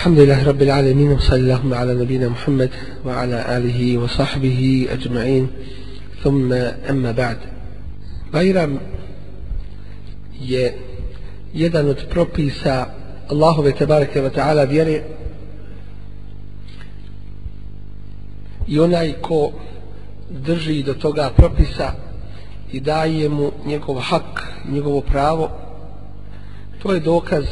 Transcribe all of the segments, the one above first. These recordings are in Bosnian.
الحمد لله رب العالمين وصلى اللهم على نبينا محمد وعلى آله وصحبه أجمعين ثم أما بعد Bajram je jedan od propisa Allahove tebareke wa ta'ala vjere i onaj ko drži do toga propisa i daje mu njegov hak, njegovo pravo to je dokaz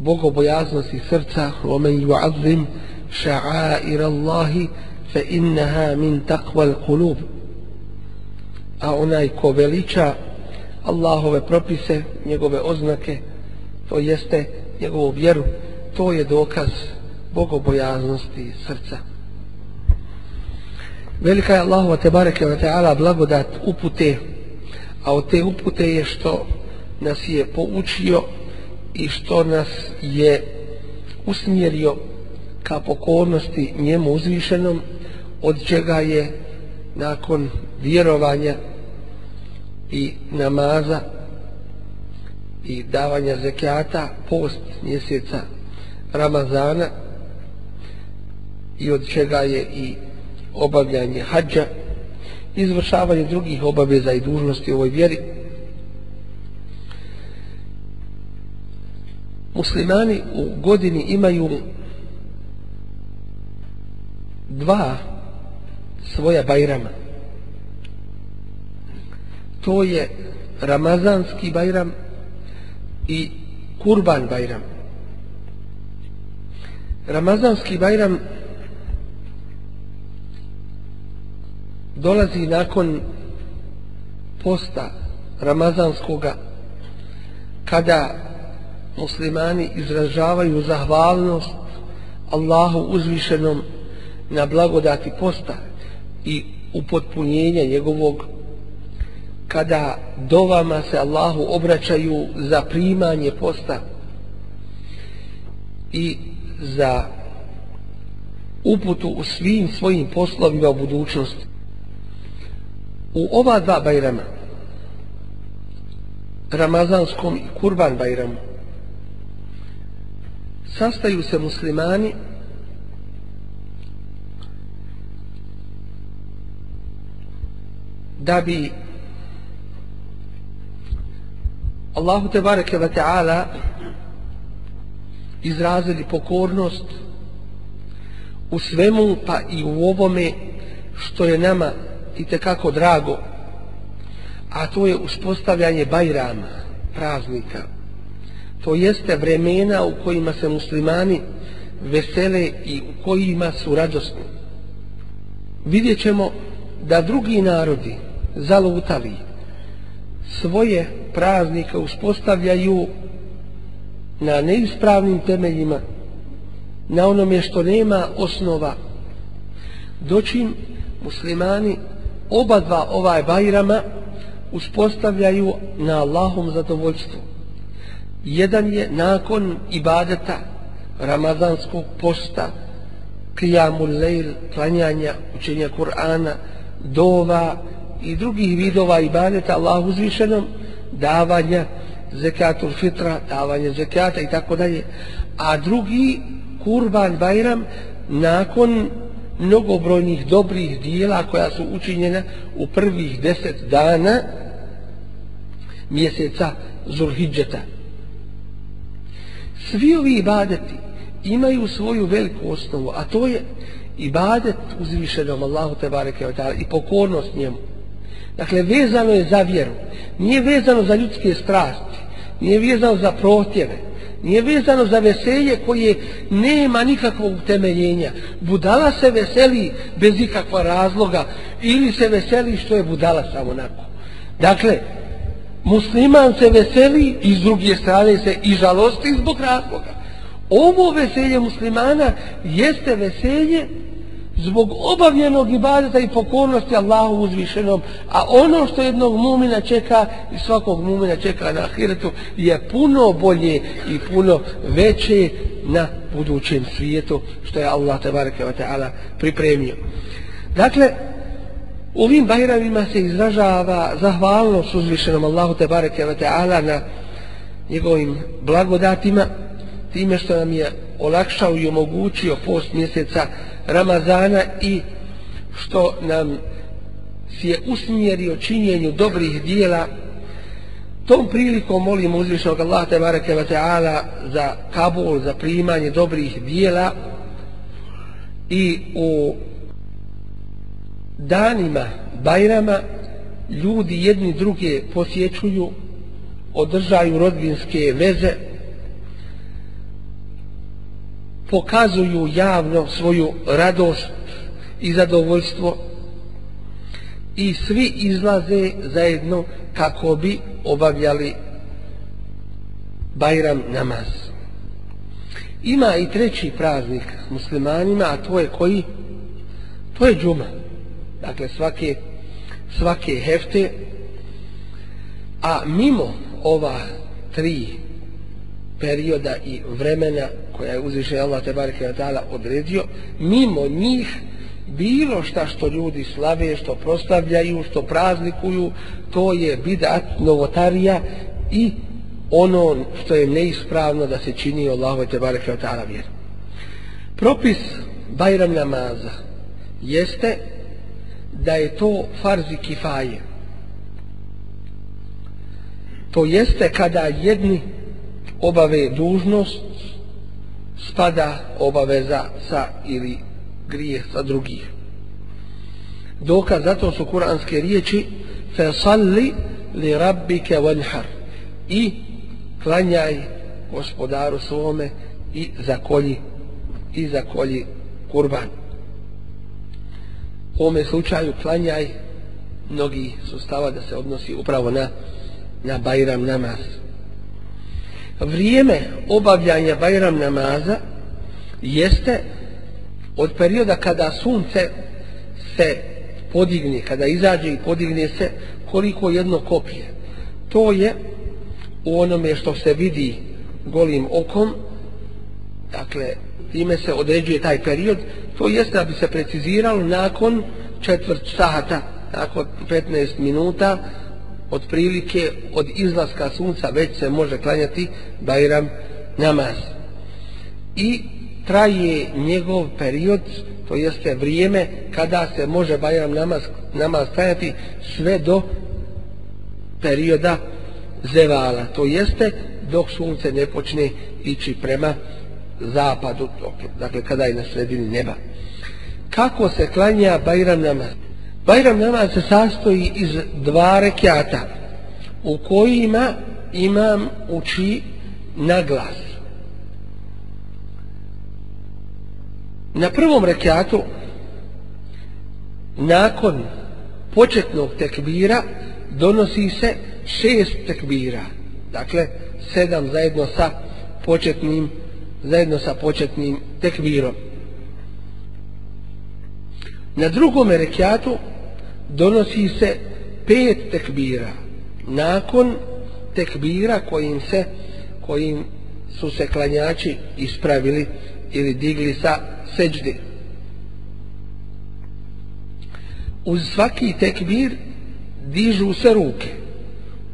bogobojaznosti srca ومن يعظم شعائر الله فإنها من تقوى القلوب a onaj ko veliča Allahove propise, njegove oznake, to jeste njegovu vjeru, to je dokaz bogobojaznosti srca. Velika je Allahova te bareke wa ta'ala blagodat upute, a od te upute je što nas je poučio i što nas je usmjerio ka pokornosti njemu uzvišenom, od čega je nakon vjerovanja i namaza i davanja zekijata post mjeseca Ramazana i od čega je i obavljanje hađa izvršavanje drugih obaveza i dužnosti u ovoj vjeri muslimani u godini imaju dva svoja bajrama to je Ramazanski bajram i Kurban bajram. Ramazanski bajram dolazi nakon posta Ramazanskoga kada muslimani izražavaju zahvalnost Allahu uzvišenom na blagodati posta i upotpunjenja njegovog kada dovama se Allahu obraćaju za primanje posta i za uputu u svim svojim poslovima u budućnosti. U ova dva bajrama, Ramazanskom i Kurban bajramu, sastaju se muslimani da bi Allahu te bareke ve taala izrazili pokornost u svemu pa i u ovome što je nama i te kako drago a to je uspostavljanje bajrama praznika to jeste vremena u kojima se muslimani vesele i u kojima su radosni vidjet ćemo da drugi narodi zalutali svoje praznike uspostavljaju na neispravnim temeljima, na onome što nema osnova, doćim muslimani oba dva ovaj bajrama uspostavljaju na Allahom zadovoljstvu. Jedan je nakon ibadeta Ramazanskog posta, kijamul lejl, klanjanja, učenja Kur'ana, dova, i drugih vidova ibadeta Allahu uzvišenom davanja zekatul fitra, davanje zekata i tako dalje. A drugi kurban bajram nakon mnogobrojnih dobrih dijela koja su učinjena u prvih deset dana mjeseca Zulhidžeta. Svi ovi ibadeti imaju svoju veliku osnovu, a to je ibadet uzvišenom Allahu te bareke i pokornost njemu. Dakle, vezano je za vjeru. Nije vezano za ljudske strasti. Nije vezano za protjeve. Nije vezano za veselje koje nema nikakvog utemeljenja. Budala se veseli bez ikakva razloga ili se veseli što je budala samo onako. Dakle, musliman se veseli i s druge strane se i žalosti zbog razloga. Ovo veselje muslimana jeste veselje zbog obavljenog ibadeta i pokornosti Allahu uzvišenom, a ono što jednog mumina čeka i svakog mumina čeka na ahiretu je puno bolje i puno veće na budućem svijetu što je Allah tabaraka wa ta'ala pripremio. Dakle, u ovim bajramima se izražava zahvalnost uzvišenom Allahu te bareke ve ta'ala na njegovim blagodatima time što nam je olakšao i omogućio post mjeseca Ramazana i što nam si je usmjerio činjenju dobrih dijela. Tom prilikom molim uzvišnog Allaha te bareke ve taala za kabul za primanje dobrih dijela i u danima Bajrama ljudi jedni druge posjećuju održaju rodbinske veze pokazuju javno svoju radost i zadovoljstvo i svi izlaze zajedno kako bi obavljali Bajram namaz. Ima i treći praznik muslimanima, a to je koji? To je džuma. Dakle, svake, svake hefte. A mimo ova tri perioda i vremena koja je uzviše Allah te bareke ve taala odredio mimo njih bilo šta što ljudi slave, što proslavljaju, što praznikuju, to je bidat, novotarija i ono što je neispravno da se čini Allahove te bareke ve taala vjer. Propis Bajram namaza jeste da je to farzi kifaje. To jeste kada jedni obave dužnost spada obaveza sa ili grije sa drugih. Dokaz zato su kuranske riječi fe salli li rabbike i klanjaj gospodaru svome i zakolji i zakolji kurban. U ome slučaju klanjaj mnogi su stava da se odnosi upravo na na Bajram namaz. Vrijeme obavljanja Bajram namaza jeste od perioda kada sunce se podigne, kada izađe i podigne se koliko jedno kopije. To je u onome što se vidi golim okom, dakle, time se određuje taj period, to jeste da bi se preciziralo nakon četvrt sata, nakon 15 minuta, od prilike od izlaska sunca već se može klanjati Bajram namaz. I traje njegov period, to jeste vrijeme kada se može Bajram namaz, namaz klanjati sve do perioda zevala. To jeste dok sunce ne počne ići prema zapadu, dakle kada je na sredini neba. Kako se klanja Bajram namaz? Bajram namaz se sastoji iz dva rekiata u kojima imam uči na glas. Na prvom rekiatu nakon početnog tekbira donosi se šest tekbira. Dakle, sedam zajedno sa početnim zajedno sa početnim tekbirom. Na drugom rekiatu donosi se pet tekbira nakon tekbira kojim se kojim su se klanjači ispravili ili digli sa seđde. Uz svaki tekbir dižu se ruke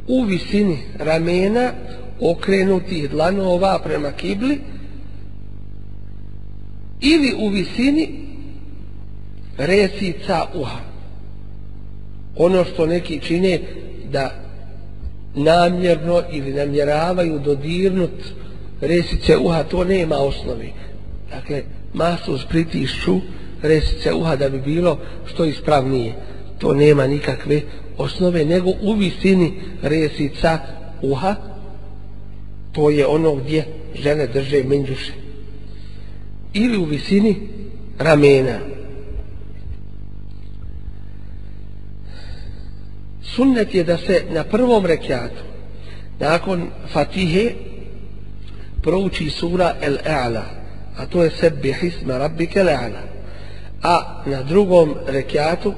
u visini ramena okrenutih dlanova prema kibli ili u visini resica uha ono što neki čine da namjerno ili namjeravaju dodirnut resice uha, to nema osnovi. Dakle, masu pritišću resice uha da bi bilo što ispravnije. To nema nikakve osnove, nego u visini resica uha, to je ono gdje žene drže menđuše. Ili u visini ramena. sunnet je da se na prvom rekiatu nakon fatihe prouči sura El A'la a to je sebi hisma rabbike A'la a na drugom rekiatu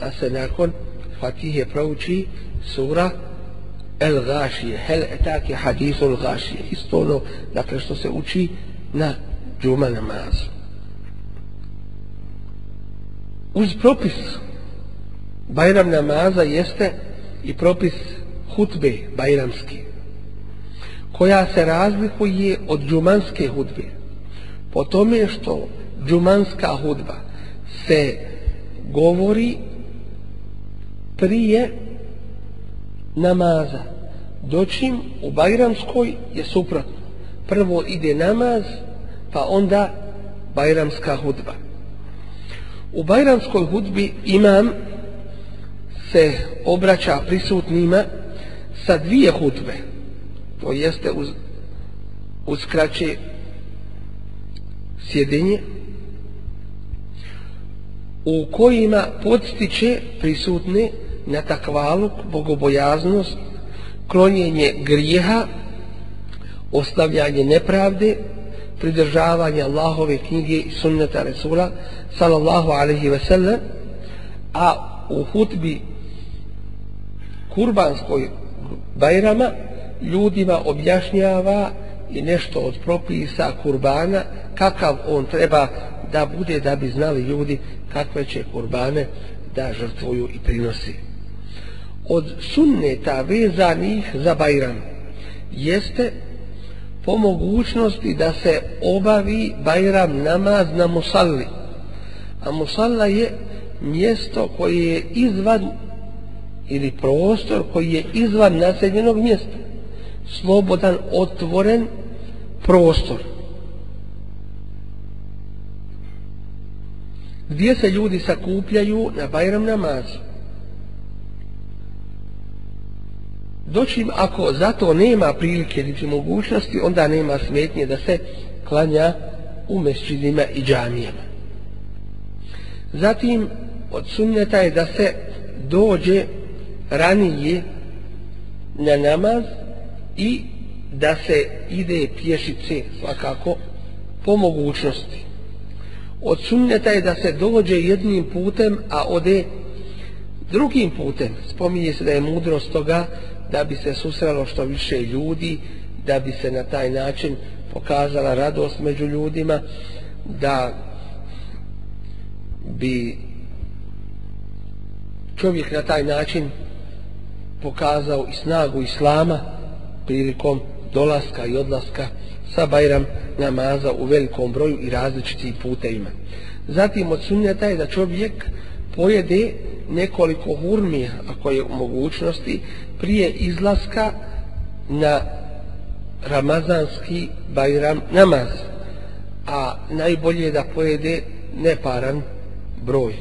da se nakon fatihe prouči sura El Gašije, hel etake hadisu El Gashije isto ono dakle što se uči na džuma namazu uz propis Bajram namaza jeste i propis hutbe bajramske, koja se razlikuje od džumanske hutbe. po tome što džumanska hudba se govori prije namaza. Doćim u Bajramskoj je suprotno. Prvo ide namaz pa onda Bajramska hudba. U Bajramskoj hudbi imam se obraća prisutnima sa dvije hudbe. To jeste uz, uz kraće u kojima podstiče prisutne na takvaluk, bogobojaznost, klonjenje grijeha, ostavljanje nepravde, pridržavanje Allahove knjige i sunneta Resula, sallallahu alaihi ve sellem, a u hutbi kurbanskoj bajrama ljudima objašnjava i nešto od propisa kurbana, kakav on treba da bude da bi znali ljudi kakve će kurbane da žrtvuju i prinosi. Od sunneta vezanih za Bajram jeste po mogućnosti da se obavi Bajram namaz na Musalli. A Musalla je mjesto koje je izvan ili prostor koji je izvan naseljenog mjesta. Slobodan, otvoren prostor. gdje se ljudi sakupljaju na Bajram namazu. Doćim, ako zato nema prilike niti mogućnosti, onda nema smetnje da se klanja u mešćidima i džamijama. Zatim, od sunneta je da se dođe ranije na namaz i da se ide pješice svakako po mogućnosti od sunneta je da se dođe jednim putem, a ode drugim putem. Spominje se da je mudrost toga da bi se susrelo što više ljudi, da bi se na taj način pokazala radost među ljudima, da bi čovjek na taj način pokazao i snagu islama prilikom dolaska i odlaska sa Bajram namaza u velikom broju i različitim putevima. Zatim od sunnjeta je da čovjek pojede nekoliko hurmija, ako je u mogućnosti, prije izlaska na ramazanski Bajram namaz. A najbolje je da pojede neparan broj.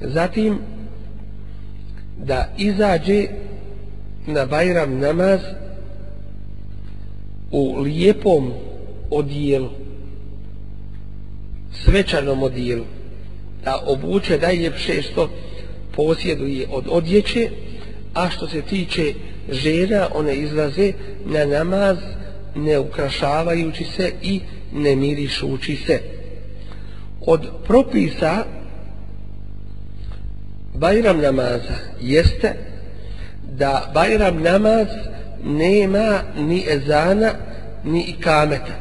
Zatim da izađe na Bajram namaz u lijepom odijelu, svečanom odijelu, da obuče najljepše što posjeduje od odjeće, a što se tiče žena, one izlaze na namaz ne ukrašavajući se i ne mirišući se. Od propisa Bajram namaza jeste da Bajram namaz nema ni ezana ni ikameta.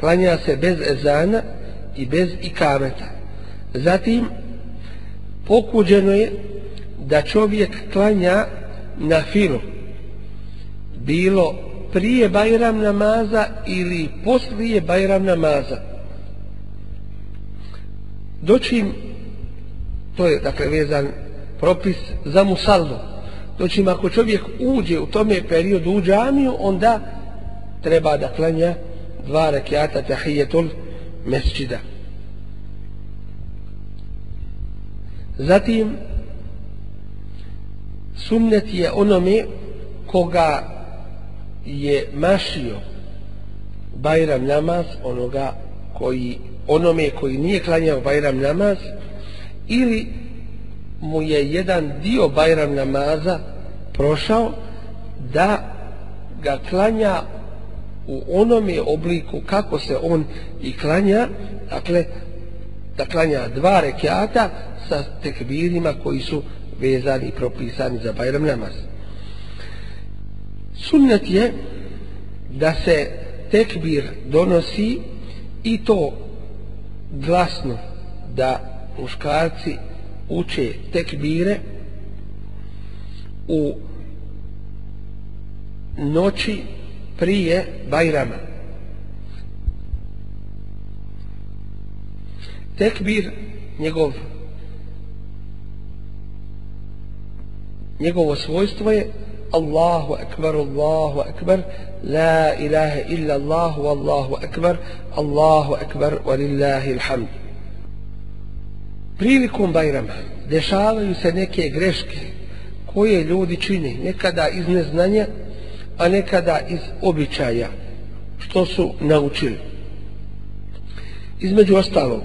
Klanja se bez ezana i bez ikameta. Zatim, pokuđeno je da čovjek klanja na filu. Bilo prije Bajram namaza ili poslije Bajram namaza. Doćim, to je dakle vezan propis za musallu. Doćim, ako čovjek uđe u tome periodu u džamiju, onda treba da klanja dva rekiata tahijetul mesčida. Zatim, sunnet je onome koga je mašio Bajram namaz, onoga koji, onome koji nije klanjao Bajram namaz, ili mu je jedan dio Bajram namaza prošao, da ga klanja u onome obliku kako se on i klanja, dakle, da klanja dva rekiata sa tekbirima koji su vezani i propisani za Bajram namaz. Sunnet je da se tekbir donosi i to glasno da muškarci uče tekbire u noći prije Bajrama. Tekbir, njegov njegovo svojstvo je Allahu akbar, Allahu akbar, la ilaha illa Allahu, Allahu akbar, Allahu akbar, wa lillahi alhamd. Prilikom Bajrama dešavaju se neke greške koje ljudi čine, nekada iz neznanja, a nekada iz običaja, što su naučili. Između ostalog,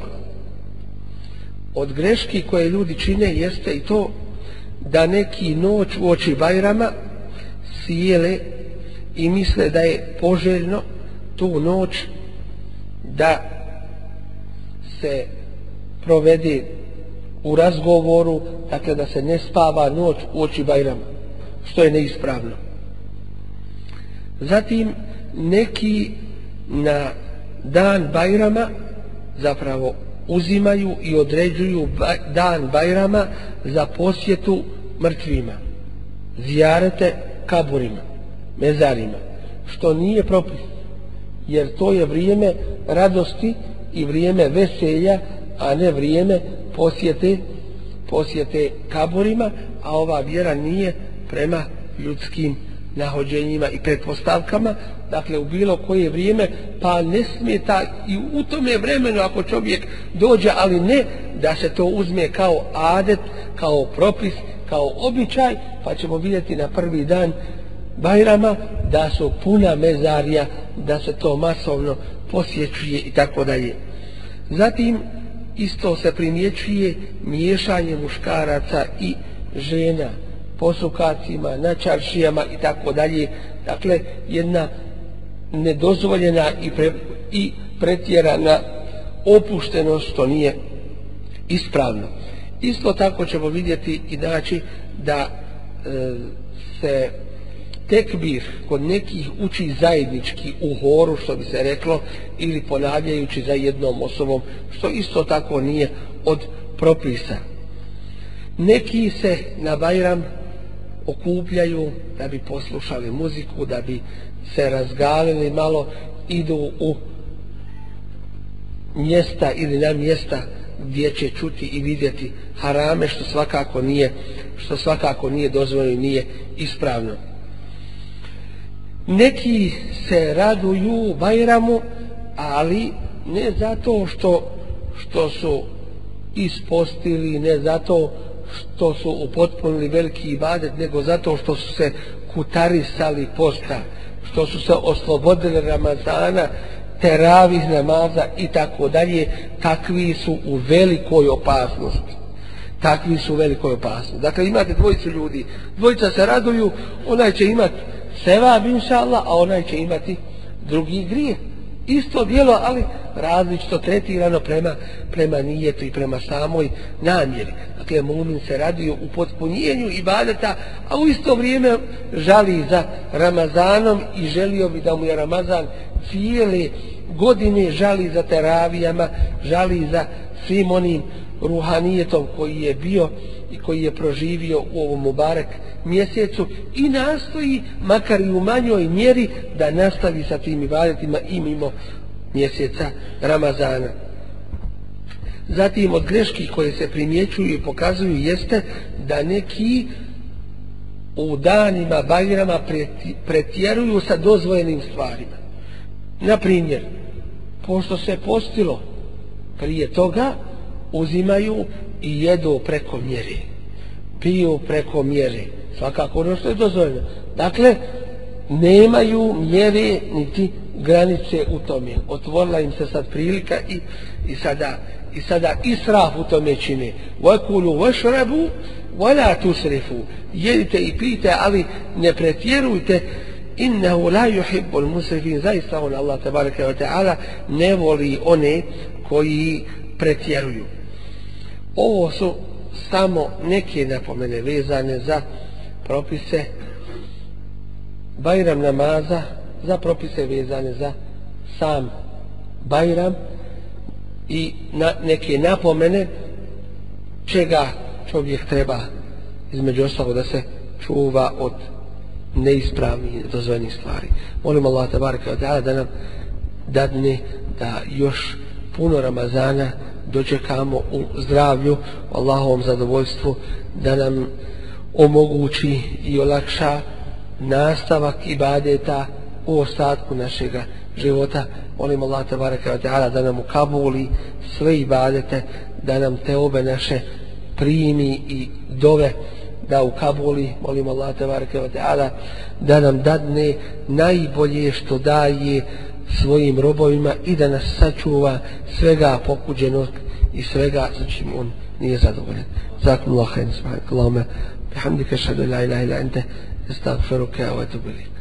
od greški koje ljudi čine jeste i to da neki noć u oči Bajrama sjele i misle da je poželjno tu noć da se provede u razgovoru, dakle da se ne spava noć u oči Bajrama, što je neispravno. Zatim neki na dan Bajrama zapravo uzimaju i određuju dan Bajrama za posjetu mrtvima, zijarete kaburima, mezarima, što nije propis, jer to je vrijeme radosti i vrijeme veselja, a ne vrijeme posjete, posjete kaburima, a ova vjera nije prema ljudskim nahođenjima i pretpostavkama, dakle u bilo koje vrijeme, pa ne smeta i u tome vremenu ako čovjek dođe, ali ne da se to uzme kao adet, kao propis, kao običaj, pa ćemo vidjeti na prvi dan Bajrama da su puna mezarija, da se to masovno posjećuje i tako dalje. Zatim isto se primjećuje miješanje muškaraca i žena posukacima, na čaršijama i tako dalje. Dakle, jedna nedozvoljena i, pre, i pretjerana opuštenost što nije ispravno. Isto tako ćemo vidjeti i naći da e, se tekbir kod nekih uči zajednički u horu, što bi se reklo, ili ponavljajući za jednom osobom, što isto tako nije od propisa. Neki se na Bajram okupljaju da bi poslušali muziku, da bi se razgalili malo, idu u mjesta ili na mjesta gdje će čuti i vidjeti harame što svakako nije što svakako nije dozvoljeno i nije ispravno. Neki se raduju Bajramu, ali ne zato što što su ispostili, ne zato što su upotpunili veliki ibadet, nego zato što su se kutarisali posta, što su se oslobodili Ramazana, teravih namaza i tako dalje, takvi su u velikoj opasnosti. Takvi su u velikoj opasnosti. Dakle, imate dvojicu ljudi, dvojica se raduju, onaj će imati sevab, inša Allah, a onaj će imati drugi grijeh isto dijelo, ali različito tretirano prema, prema nijetu i prema samoj namjeri. Dakle, mumin se radi u potpunjenju ibadeta, a u isto vrijeme žali za Ramazanom i želio bi da mu je Ramazan cijele godine žali za teravijama, žali za svim onim ruhanijetom koji je bio i koji je proživio u ovom Mubarek mjesecu i nastoji, makar i u manjoj mjeri, da nastavi sa tim ibadetima i mimo mjeseca Ramazana. Zatim od greški koje se primjećuju i pokazuju jeste da neki u danima Bajrama pretjeruju sa dozvojenim stvarima. Na primjer, pošto se postilo prije toga, uzimaju i jedu preko mjere. Piju preko mjere. Svakako ono što je dozvoljeno. Dakle, nemaju mjere niti granice u tome. Otvorila im se sad prilika i, i sada i sada israf u tome čine. Vakulu vašrabu, vala tusrifu. Jedite i pijte, ali ne pretjerujte innehu la yuhibbu al-musrifin zaista on Allah tabaraka ve taala ne voli one koji pretjeruju ovo su samo neke napomene vezane za propise Bajram namaza za propise vezane za sam Bajram i na neke napomene čega čovjek treba između ostalo da se čuva od neispravni i stvari. Molim Allah tabaraka da nam dadne da još puno Ramazana dočekamo u zdravlju, u Allahovom zadovoljstvu, da nam omogući i olakša nastavak ibadeta u ostatku našega života. Molim Allah tabaraka wa ta'ala da nam ukabuli sve ibadete, da nam te obe naše primi i dove da ukabuli, molim Allah tabaraka wa ta'ala da nam dadne najbolje što daje svojim robovima i da nas sačuva svega pokuđenog i svega za čim on nije zadovoljen. Zakum Allah, subhanak Allahumma, bihamdika šadu la ilaha ila ente, استغفرك واتوب اليك